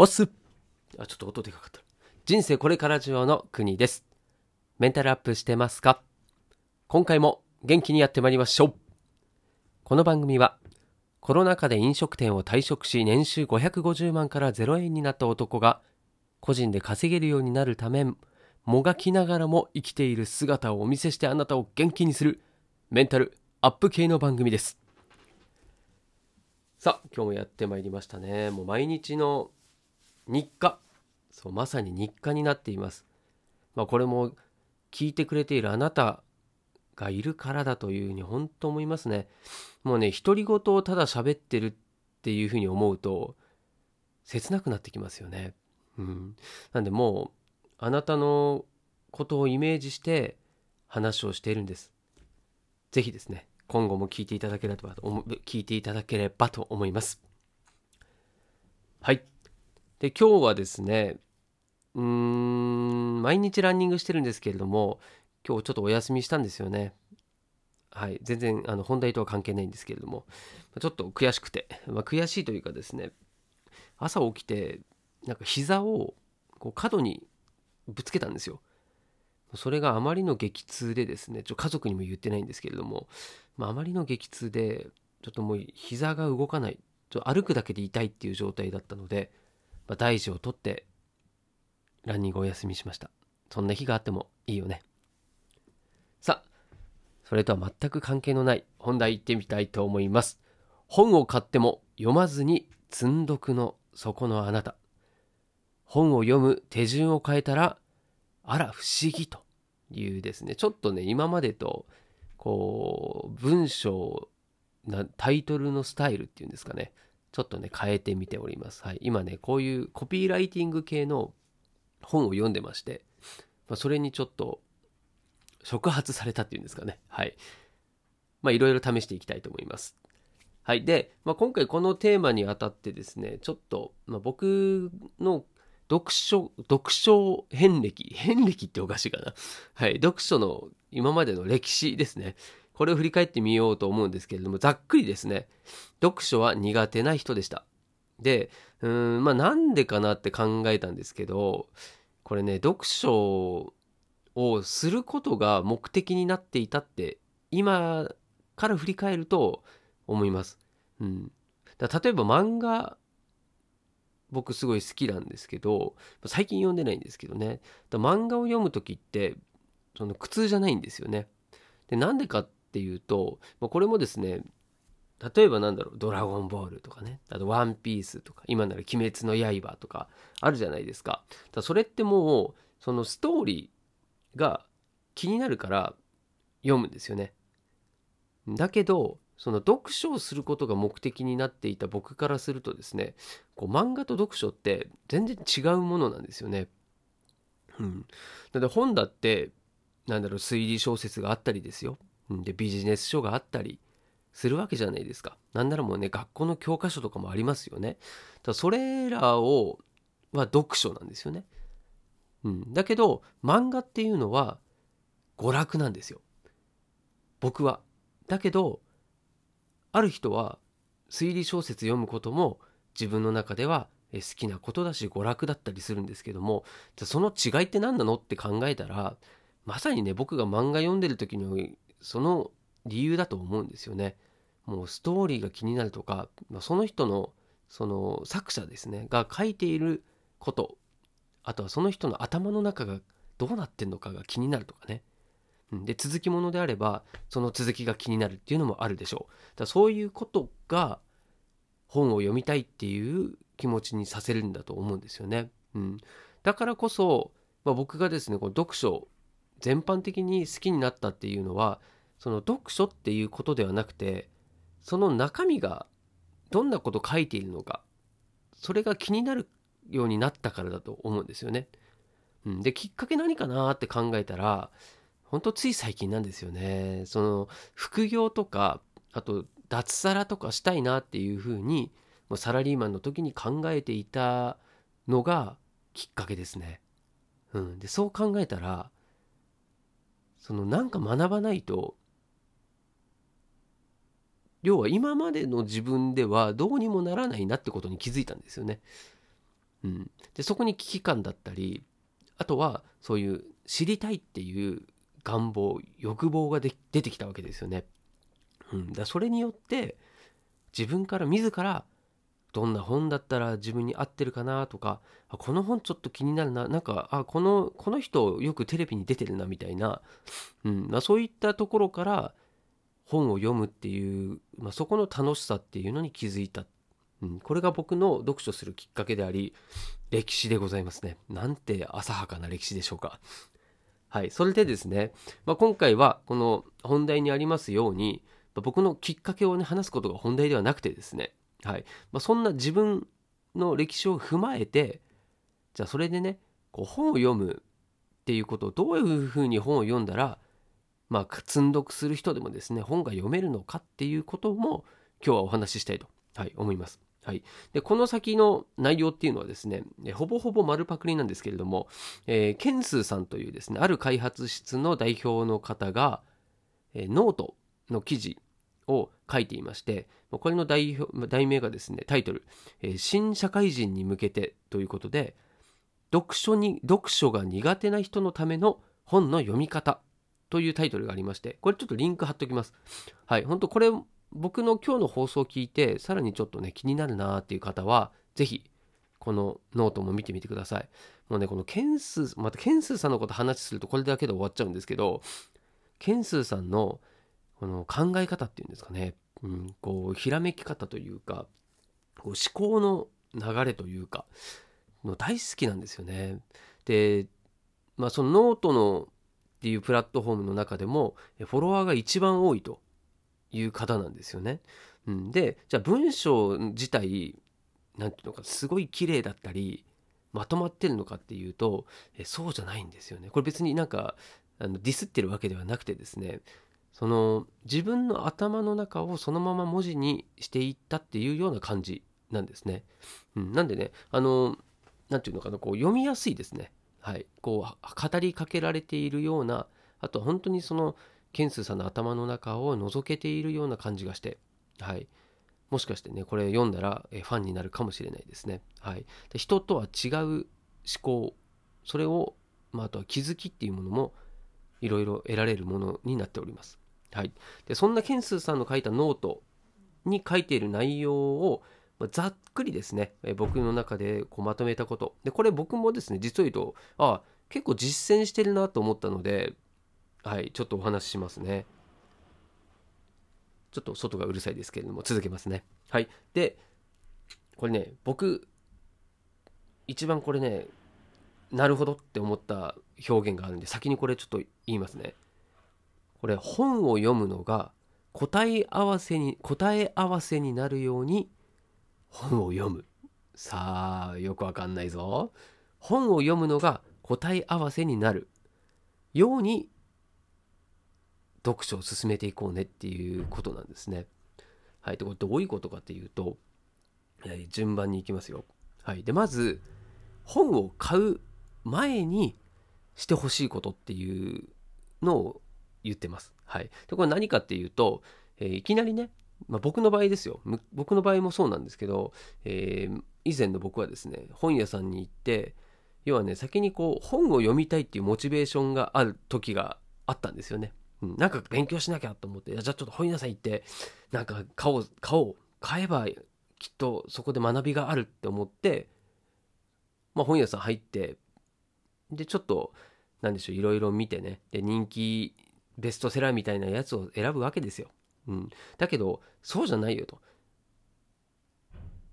おっすあ、ちょっと音でかかった。人生これから上の国です。メンタルアップしてますか？今回も元気にやってまいりましょう。この番組は、コロナ禍で飲食店を退職し年収550万から0円になった男が、個人で稼げるようになるため、もがきながらも生きている姿をお見せしてあなたを元気にする、メンタルアップ系の番組です。さあ、今日もやってまいりましたね。もう毎日の日課。そう、まさに日課になっています。まあこれも聞いてくれているあなたがいるからだというふうに本当思いますね。もうね、独り言をただ喋ってるっていうふうに思うと、切なくなってきますよね。うん。なんでもう、あなたのことをイメージして話をしているんです。ぜひですね、今後も聞いていただければと思、聞いていただければと思います。はい。で、今日はですね、うーん、毎日ランニングしてるんですけれども、今日ちょっとお休みしたんですよね。はい。全然、あの、本題とは関係ないんですけれども、ちょっと悔しくて、まあ、悔しいというかですね、朝起きて、なんか膝をこう角にぶつけたんですよ。それがあまりの激痛でですね、ちょ家族にも言ってないんですけれども、まあ、あまりの激痛で、ちょっともう膝が動かない、ちょ歩くだけで痛いっていう状態だったので、まあ、大事をとって、ランニングお休みしました。そんな日があってもいいよね。さあ、それとは全く関係のない本題行ってみたいと思います。本を買っても読まずに積んどくの底のあなた。本を読む手順を変えたら、あら不思議というですね、ちょっとね、今までと、こう、文章な、タイトルのスタイルっていうんですかね、ちょっとね、変えてみております。はい。今ね、こういうコピーライティング系の本を読んでまして、まあ、それにちょっと触発されたっていうんですかね。はい。まあ、いろいろ試していきたいと思います。はい。で、まあ、今回このテーマにあたってですね、ちょっと、まあ、僕の読書、読書遍歴、遍歴っておかしいかな。はい。読書の今までの歴史ですね。これを振り返ってみようと思うんですけれども、ざっくりですね。読書は苦手な人でした。で、うん、まあなんでかなって考えたんですけど、これね、読書をすることが目的になっていたって、今から振り返ると思います。うん。だ例えば漫画、僕すごい好きなんですけど、最近読んでないんですけどね。だ漫画を読む時って、その苦痛じゃないんですよね。で、なんでかっていうとま、これもですね、例えばなんだろう、ドラゴンボールとかね、あとワンピースとか、今なら鬼滅の刃とかあるじゃないですか。だそれってもう、そのストーリーが気になるから読むんですよね。だけど、その読書をすることが目的になっていた僕からするとですね、こう漫画と読書って全然違うものなんですよね。うん。なので本だって、なんだろう、推理小説があったりですよ。で、ビジネス書があったりするわけじゃないですか。なんならもうね、学校の教科書とかもありますよね。だそれらを、は読書なんですよね。うん。だけど、漫画っていうのは娯楽なんですよ。僕は。だけど、ある人は推理小説読むことも自分の中では好きなことだし娯楽だったりするんですけどもその違いって何なのって考えたらまさにね僕が漫画読んでる時のその理由だと思うんですよね。もうストーリーが気になるとかまその人のその作者ですねが書いていることあとはその人の頭の中がどうなってんのかが気になるとかね。で続きものであればその続きが気になるっていうのもあるでしょう。だそういうことが本を読みたいっていう気持ちにさせるんだと思うんですよね、うん、だからこそ、まあ、僕がですねこの読書全般的に好きになったっていうのはその読書っていうことではなくてその中身がどんなこと書いているのかそれが気になるようになったからだと思うんですよね、うん、できっかけ何かなって考えたら本当つい最近なんですよね。その副業とかあと脱サラとかしたいなっていうふうにもサラリーマンの時に考えていたのがきっかけですね。うん、でそう考えたらそのなんか学ばないと要は今までの自分ではどうにもならないなってことに気づいたんですよね。うん、でそこに危機感だったりあとはそういう知りたいっていう願望欲望が出てきたわけですよね。うん、だそれによって自分から自らどんな本だったら自分に合ってるかなとかこの本ちょっと気になるななんかあこのこの人よくテレビに出てるなみたいな、うん。まあ、そういったところから本を読むっていう、まあ、そこの楽しさっていうのに気づいた、うん、これが僕の読書するきっかけであり歴史でございますね。なんて浅はかな歴史でしょうか。はい。それでですね、まあ、今回はこの本題にありますように僕のきっかけをね話すことが本題ではなくてですねはいまあ、そんな自分の歴史を踏まえてじゃあそれでねこう本を読むっていうことをどういうふうに本を読んだらまあ積んどくする人でもですね本が読めるのかっていうことも今日はお話ししたいと、はい、思います。はい、でこの先の内容っていうのはですねほぼほぼ丸パクリなんですけれども、えー、ケンスーさんというですねある開発室の代表の方が、えー、ノートの記事を書いていましてこれの題題名がですねタイトル、えー、新社会人に向けて」ということで読書に読書が苦手な人のための本の読み方というタイトルがありましてこれちょっとリンク貼っておきます。はい本当これ僕の今日の放送を聞いてさらにちょっとね気になるなっていう方は是非このノートも見てみてください。もうねこのケンスーまたケンスーさんのこと話するとこれだけで終わっちゃうんですけどケンスーさんのこの考え方っていうんですかね、うん、こうひらめき方というかこう思考の流れというかの大好きなんですよね。で、まあ、そのノートのっていうプラットフォームの中でもフォロワーが一番多いという方なんですよね。うん、でじゃあ文章自体何ていうのかすごい綺麗だったりまとまってるのかっていうとえそうじゃないんですよね。これ別になんかあのディスってるわけではなくてですねその自分の頭の中をそのまま文字にしていったっていうような感じなんですね。うん、なんでねあの何て言うのかなこう読みやすいですね。はい、こう語りかけられているようなあとは本当にそのケンスーさんの頭の中を覗けているような感じがして、はい、もしかしてねこれ読んだらファンになるかもしれないですね。はい、で人とは違う思考それを、まあ、あとは気づきっていうものもいろいろ得られるものになっております。はい、でそんなケンスーさんの書いたノートに書いている内容をざっくりですね、え僕の中でこうまとめたこと。でこれ僕もですね実を言うとああ結構実践してるなと思ったのではいちょっとお話ししますね。ちょっと外がうるさいですけれども続けますね。はい。でこれね僕一番これねなるほどって思った表現があるんで先にこれちょっと言いますね。これ本を読むのが答え合わせに答え合わせになるように本を読むさあよくわかんないぞ本を読むのが答え合わせになるように読書を進めていこうねっていうことなんですね。はい、でこれどういうことかっていうと、はい、順番にいきますよ。はい、でまず本を買う前にしてほしいことっていうのを言ってます。はい、でこれ何かっていうと、えー、いきなりね、まあ、僕の場合ですよ。僕の場合もそうなんですけど、えー、以前の僕はですね本屋さんに行って要はね先にこう本を読みたいっていうモチベーションがある時があったんですよね。うん、なんか勉強しなきゃと思ってじゃあちょっと本屋さん行ってなんか買おう買おう。買えばきっとそこで学びがあるって思って、まあ、本屋さん入ってでちょっと何でしょういろいろ見てね。で人気ベストセラーみたいなやつを選ぶわけですよ。うん、だけどそうじゃないよと。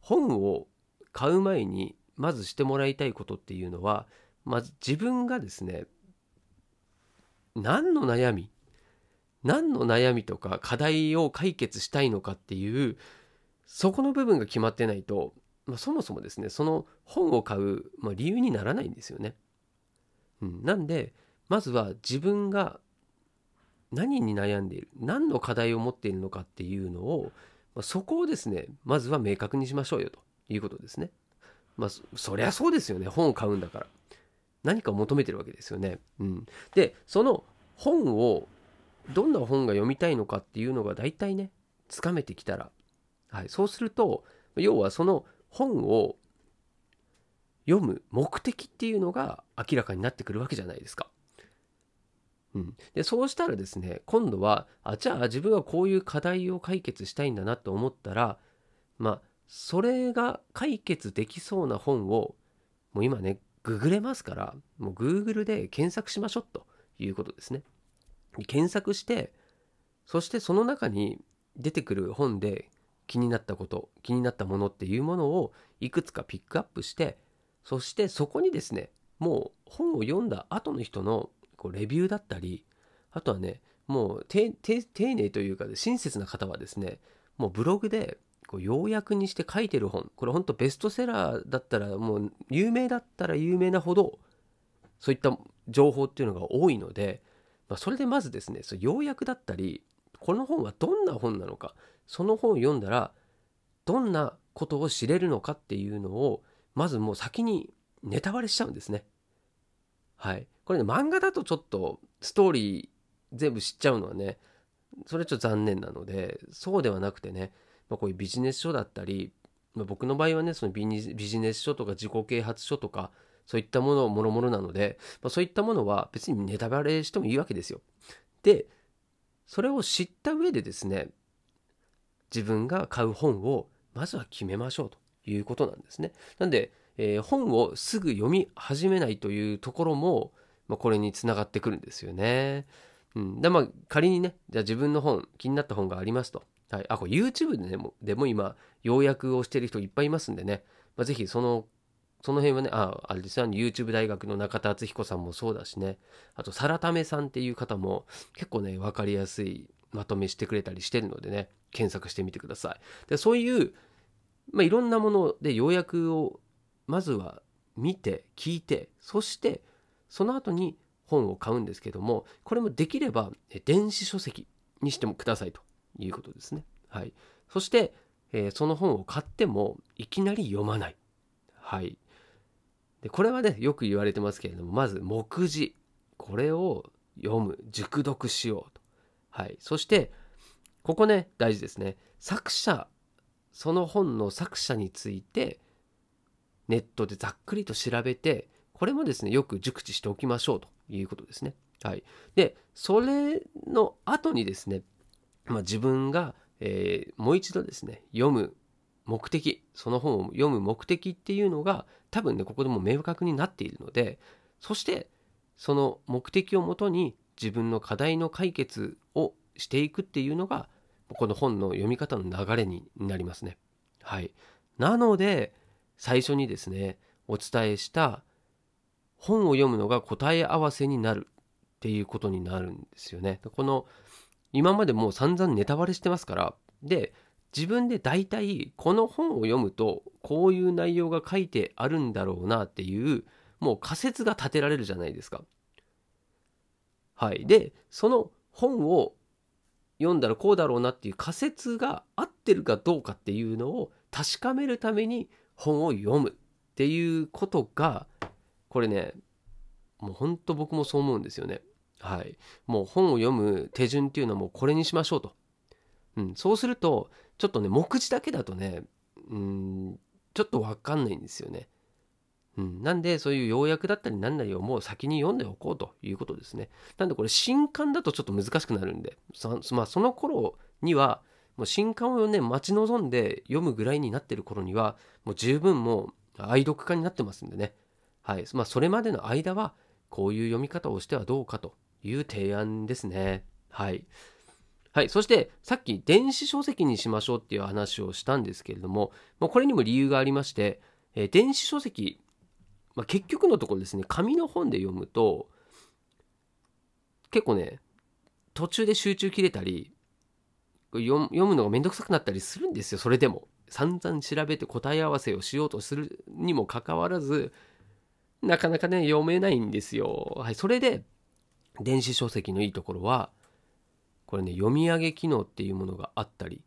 本を買う前にまずしてもらいたいことっていうのはまず自分がですね何の悩み何の悩みとか課題を解決したいのかっていうそこの部分が決まってないと、まあ、そもそもですねその本を買う、まあ、理由にならないんですよね。うん、なんでまずは自分が何に悩んでいる何の課題を持っているのかっていうのを、まあ、そこをですねまずは明確にしましょうよということですね。まあそりゃそうですよね本を買うんだから何かを求めてるわけですよね。うん、でその本をどんな本が読みたいのかっていうのが大体ねつかめてきたら、はい、そうすると要はその本を読む目的っていうのが明らかになってくるわけじゃないですか。うん、でそうしたらですね今度はあじゃあ自分はこういう課題を解決したいんだなと思ったらまあそれが解決できそうな本をもう今ねググれますからもう Google で検索しましょうということですね。検索してそしてその中に出てくる本で気になったこと気になったものっていうものをいくつかピックアップしてそしてそこにですねもう本を読んだ後の人のこうレビューだったりあとはねもう丁寧というか親切な方はですねもうブログでこう要約にして書いてる本これほんとベストセラーだったらもう有名だったら有名なほどそういった情報っていうのが多いので、まあ、それでまずですねそ要約だったりこの本はどんな本なのかその本を読んだらどんなことを知れるのかっていうのをまずもう先にネタバレしちゃうんですね。はい。これね漫画だとちょっとストーリー全部知っちゃうのはねそれちょっと残念なのでそうではなくてね、まあ、こういうビジネス書だったり、まあ、僕の場合はねそのビジネス書とか自己啓発書とかそういったものもろもろなので、まあ、そういったものは別にネタバレしてもいいわけですよ。でそれを知った上でですね自分が買う本をまずは決めましょうということなんですね。なんで、えー、本をすぐ読み始めないというところも、まあ、これにつながってくるんですよね。うん、でまあ仮にねじゃあ自分の本気になった本がありますと。はい、あこれ YouTube でもでも今要約をしてる人いっぱいいますんでね、まあ、ぜひそのその辺はね、あ、あれですよ、YouTube 大学の中田敦彦さんもそうだしね、あと、サラタメさんっていう方も結構ね、分かりやすいまとめしてくれたりしてるのでね、検索してみてください。で、そういう、まあ、いろんなもので要約をまずは見て、聞いて、そしてその後に本を買うんですけども、これもできれば電子書籍にしてもくださいということですね。はい。そして、えー、その本を買ってもいきなり読まない。はい。でこれはねよく言われてますけれどもまず目次これを読む熟読しようとはいそしてここね大事ですね作者その本の作者についてネットでざっくりと調べてこれもですねよく熟知しておきましょうということですね。はい。でそれの後にですね、まあ、自分が、えー、もう一度ですね読む目的その本を読む目的っていうのが多分ねここでも明確になっているのでそしてその目的をもとに自分の課題の解決をしていくっていうのがこの本の読み方の流れになりますね。はい、なので最初にですねお伝えした本を読むのが答え合わせになるっていうことになるんですよね。この今までもう散々ネタバレしてますからで自分で大体この本を読むとこういう内容が書いてあるんだろうなっていうもう仮説が立てられるじゃないですか。はい。で、その本を読んだらこうだろうなっていう仮説が合ってるかどうかっていうのを確かめるために本を読むっていうことがこれねもうほんと僕もそう思うんですよね。はい。もう本を読む手順っていうのはもうこれにしましょうと。うん、そうするとちょっとね目次だけだとねうんちょっと分かんないんですよね。うん、なんでそういう要約だったり何なりをもう先に読んでおこうということですね。なんでこれ新刊だとちょっと難しくなるんでそ,、まあ、その頃にはもう新刊をね待ち望んで読むぐらいになってる頃にはもう十分もう愛読家になってますんでね。はいまあ、それまでの間はこういう読み方をしてはどうかという提案ですね。はい。はい、そしてさっき電子書籍にしましょうっていう話をしたんですけれども、まあ、これにも理由がありまして、えー、電子書籍、まあ、結局のところですね紙の本で読むと結構ね途中で集中切れたり読むのがめんどくさくなったりするんですよそれでも散々調べて答え合わせをしようとするにもかかわらずなかなかね読めないんですよ。はい、それで電子書籍のいいところはこれね読み上げ機能っていうものがあったり、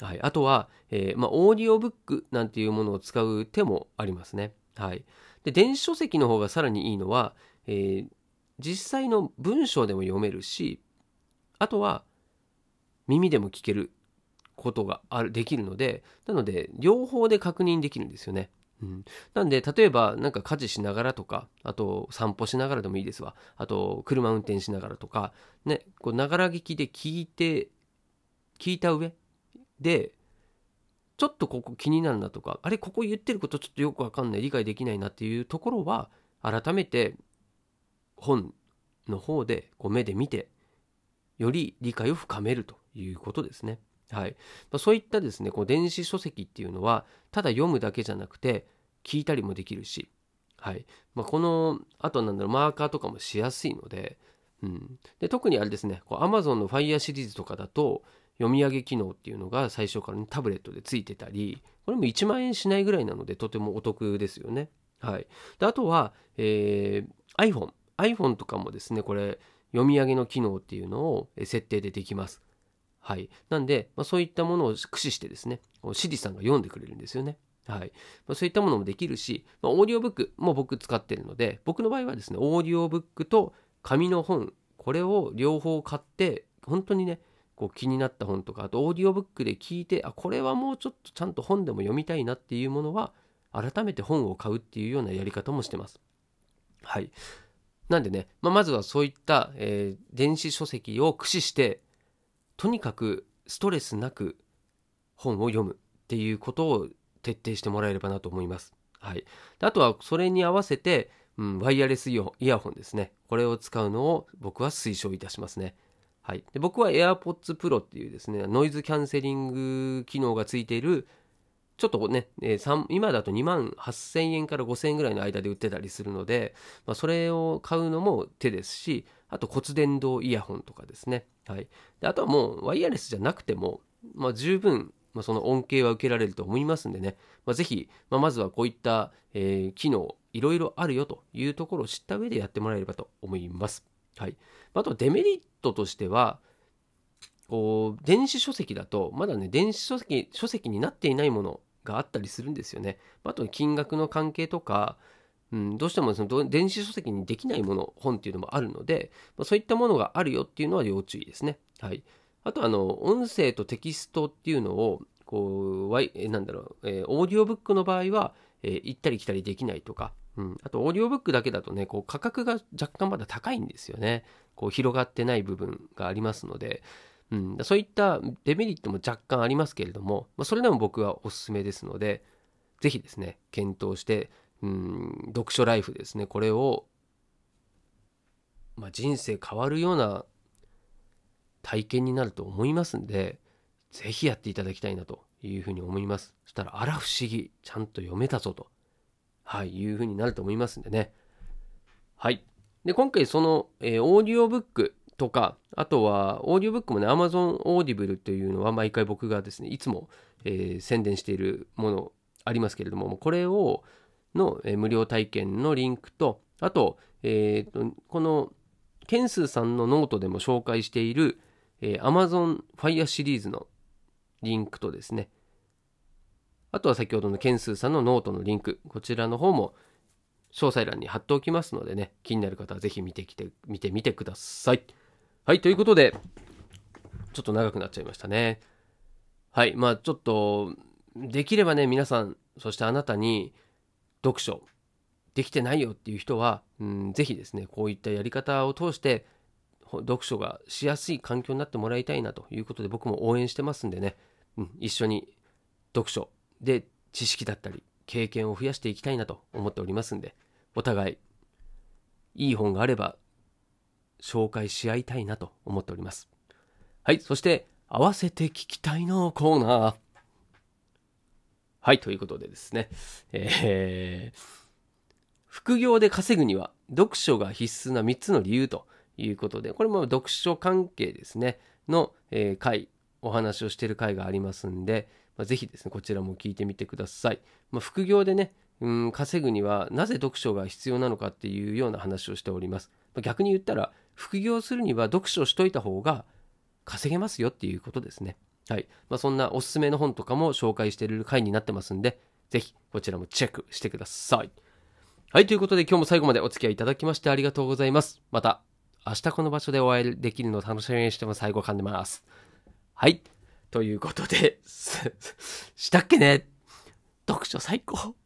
はい、あとは、えー、まあ、オーディオブックなんていうものを使う手もありますね。はい、で電子書籍の方がさらにいいのは、えー、実際の文章でも読めるしあとは耳でも聞けることがあるできるのでなので両方で確認できるんですよね。うん、なんで例えばなんか家事しながらとかあと散歩しながらでもいいですわあと車運転しながらとかねこうながら聞きで聞いて聞いた上でちょっとここ気になるなとかあれここ言ってることちょっとよくわかんない理解できないなっていうところは改めて本の方でこう目で見てより理解を深めるということですね。はい、そういったですねこう電子書籍っていうのはただ読むだけじゃなくて聞いたりもできるし、はい。まあ、このあとなんだろうマーカーとかもしやすいので,、うん、で特にあれですねこう Amazon の Fire シリーズとかだと読み上げ機能っていうのが最初から、ね、タブレットでついてたりこれも1万円しないぐらいなのでとてもお得ですよね。はい、であとは、えー、iPhone iPhone とかもですねこれ読み上げの機能っていうのを設定でできます。はい。なんで、まあ、そういったものを駆使してですね、シリさんが読んでくれるんですよね。はい。まあ、そういったものもできるし、まあ、オーディオブックも僕使ってるので、僕の場合はですね、オーディオブックと紙の本、これを両方買って、本当にね、こう気になった本とか、あとオーディオブックで聞いて、あ、これはもうちょっとちゃんと本でも読みたいなっていうものは、改めて本を買うっていうようなやり方もしてます。はい。なんでね、まあ、まずはそういった、えー、電子書籍を駆使してとにかくストレスなく本を読むっていうことを徹底してもらえればなと思います。はい、あとはそれに合わせて、うん、ワイヤレスイヤホンですねこれを使うのを僕は推奨いたしますね。はい、で僕は AirPods Pro っていうですねノイズキャンセリング機能がついているちょっとね、えー、今だと2万8000円から5000円ぐらいの間で売ってたりするので、まあ、それを買うのも手ですし、あと骨伝導イヤホンとかですね。はい。であとはもうワイヤレスじゃなくても、まあ、十分、まあ、その恩恵は受けられると思いますんでね、まあ、ぜひ、まあ、まずはこういった、えー、機能、いろいろあるよというところを知った上でやってもらえればと思います。はい。あとデメリットとしては、こう電子書籍だとまだね電子書籍書籍になっていないものがあったりするんですよね。あと金額の関係とか、うん、どうしてもその電子書籍にできないもの本っていうのもあるので、まあ、そういったものがあるよっていうのは要注意ですね。はい、あとあの音声とテキストっていうのをこうなんだろう、えー、オーディオブックの場合は、えー、行ったり来たりできないとか、うん、あとオーディオブックだけだとねこう価格が若干まだ高いんですよね。こう広がってない部分がありますので、うん、そういったデメリットも若干ありますけれども、まあ、それでも僕はおすすめですので、ぜひですね、検討して、うん、読書ライフですね、これを、まあ、人生変わるような体験になると思いますんで、ぜひやっていただきたいなというふうに思います。そしたら、あら不思議、ちゃんと読めたぞと、はい、いうふうになると思いますんでね。はい。で、今回その、えー、オーディオブックとか、あとは、オーディオブックもね、Amazon Audible というのは毎回僕がですね、いつも、えー、宣伝しているものありますけれども、これを、の、えー、無料体験のリンクと、あと、えー、とこの、ケンスーさんのノートでも紹介している、えー、Amazon Fire シリーズのリンクとですね、あとは先ほどのケンスーさんのノートのリンク、こちらの方も詳細欄に貼っておきますのでね、気になる方はぜひ見てきて、見てみてください。はい、ということで、ちょっと長くなっちゃいましたね。はい、まあちょっと、できればね、皆さん、そしてあなたに読書できてないよっていう人は、うん、ぜひですね、こういったやり方を通して、読書がしやすい環境になってもらいたいなということで僕も応援してますんでね、うん、一緒に読書で知識だったり経験を増やしていきたいなと思っておりますんでお互いいい本があれば紹介し合いたいなと思っております。はい、そして合わせて聞きたいのコーナー。はい、ということでですね、えー、副業で稼ぐには読書が必須な3つの理由ということで、これも読書関係ですね、の、えー、回、お話をしている回がありますんで、まあ、ぜひですね、こちらも聞いてみてください。まあ、副業でね、うん稼ぐにはなぜ読書が必要なのかっていうような話をしております。ま逆に言ったら副業するには読書しといた方が稼げますよっていうことですね。はい。まあ、そんなおすすめの本とかも紹介してる回になってますんで、ぜひこちらもチェックしてください。はい。ということで今日も最後までお付き合いいただきましてありがとうございます。また明日この場所でお会いできるのを楽しみにしても最後噛んでます。はい。ということで、したっけね？読書最高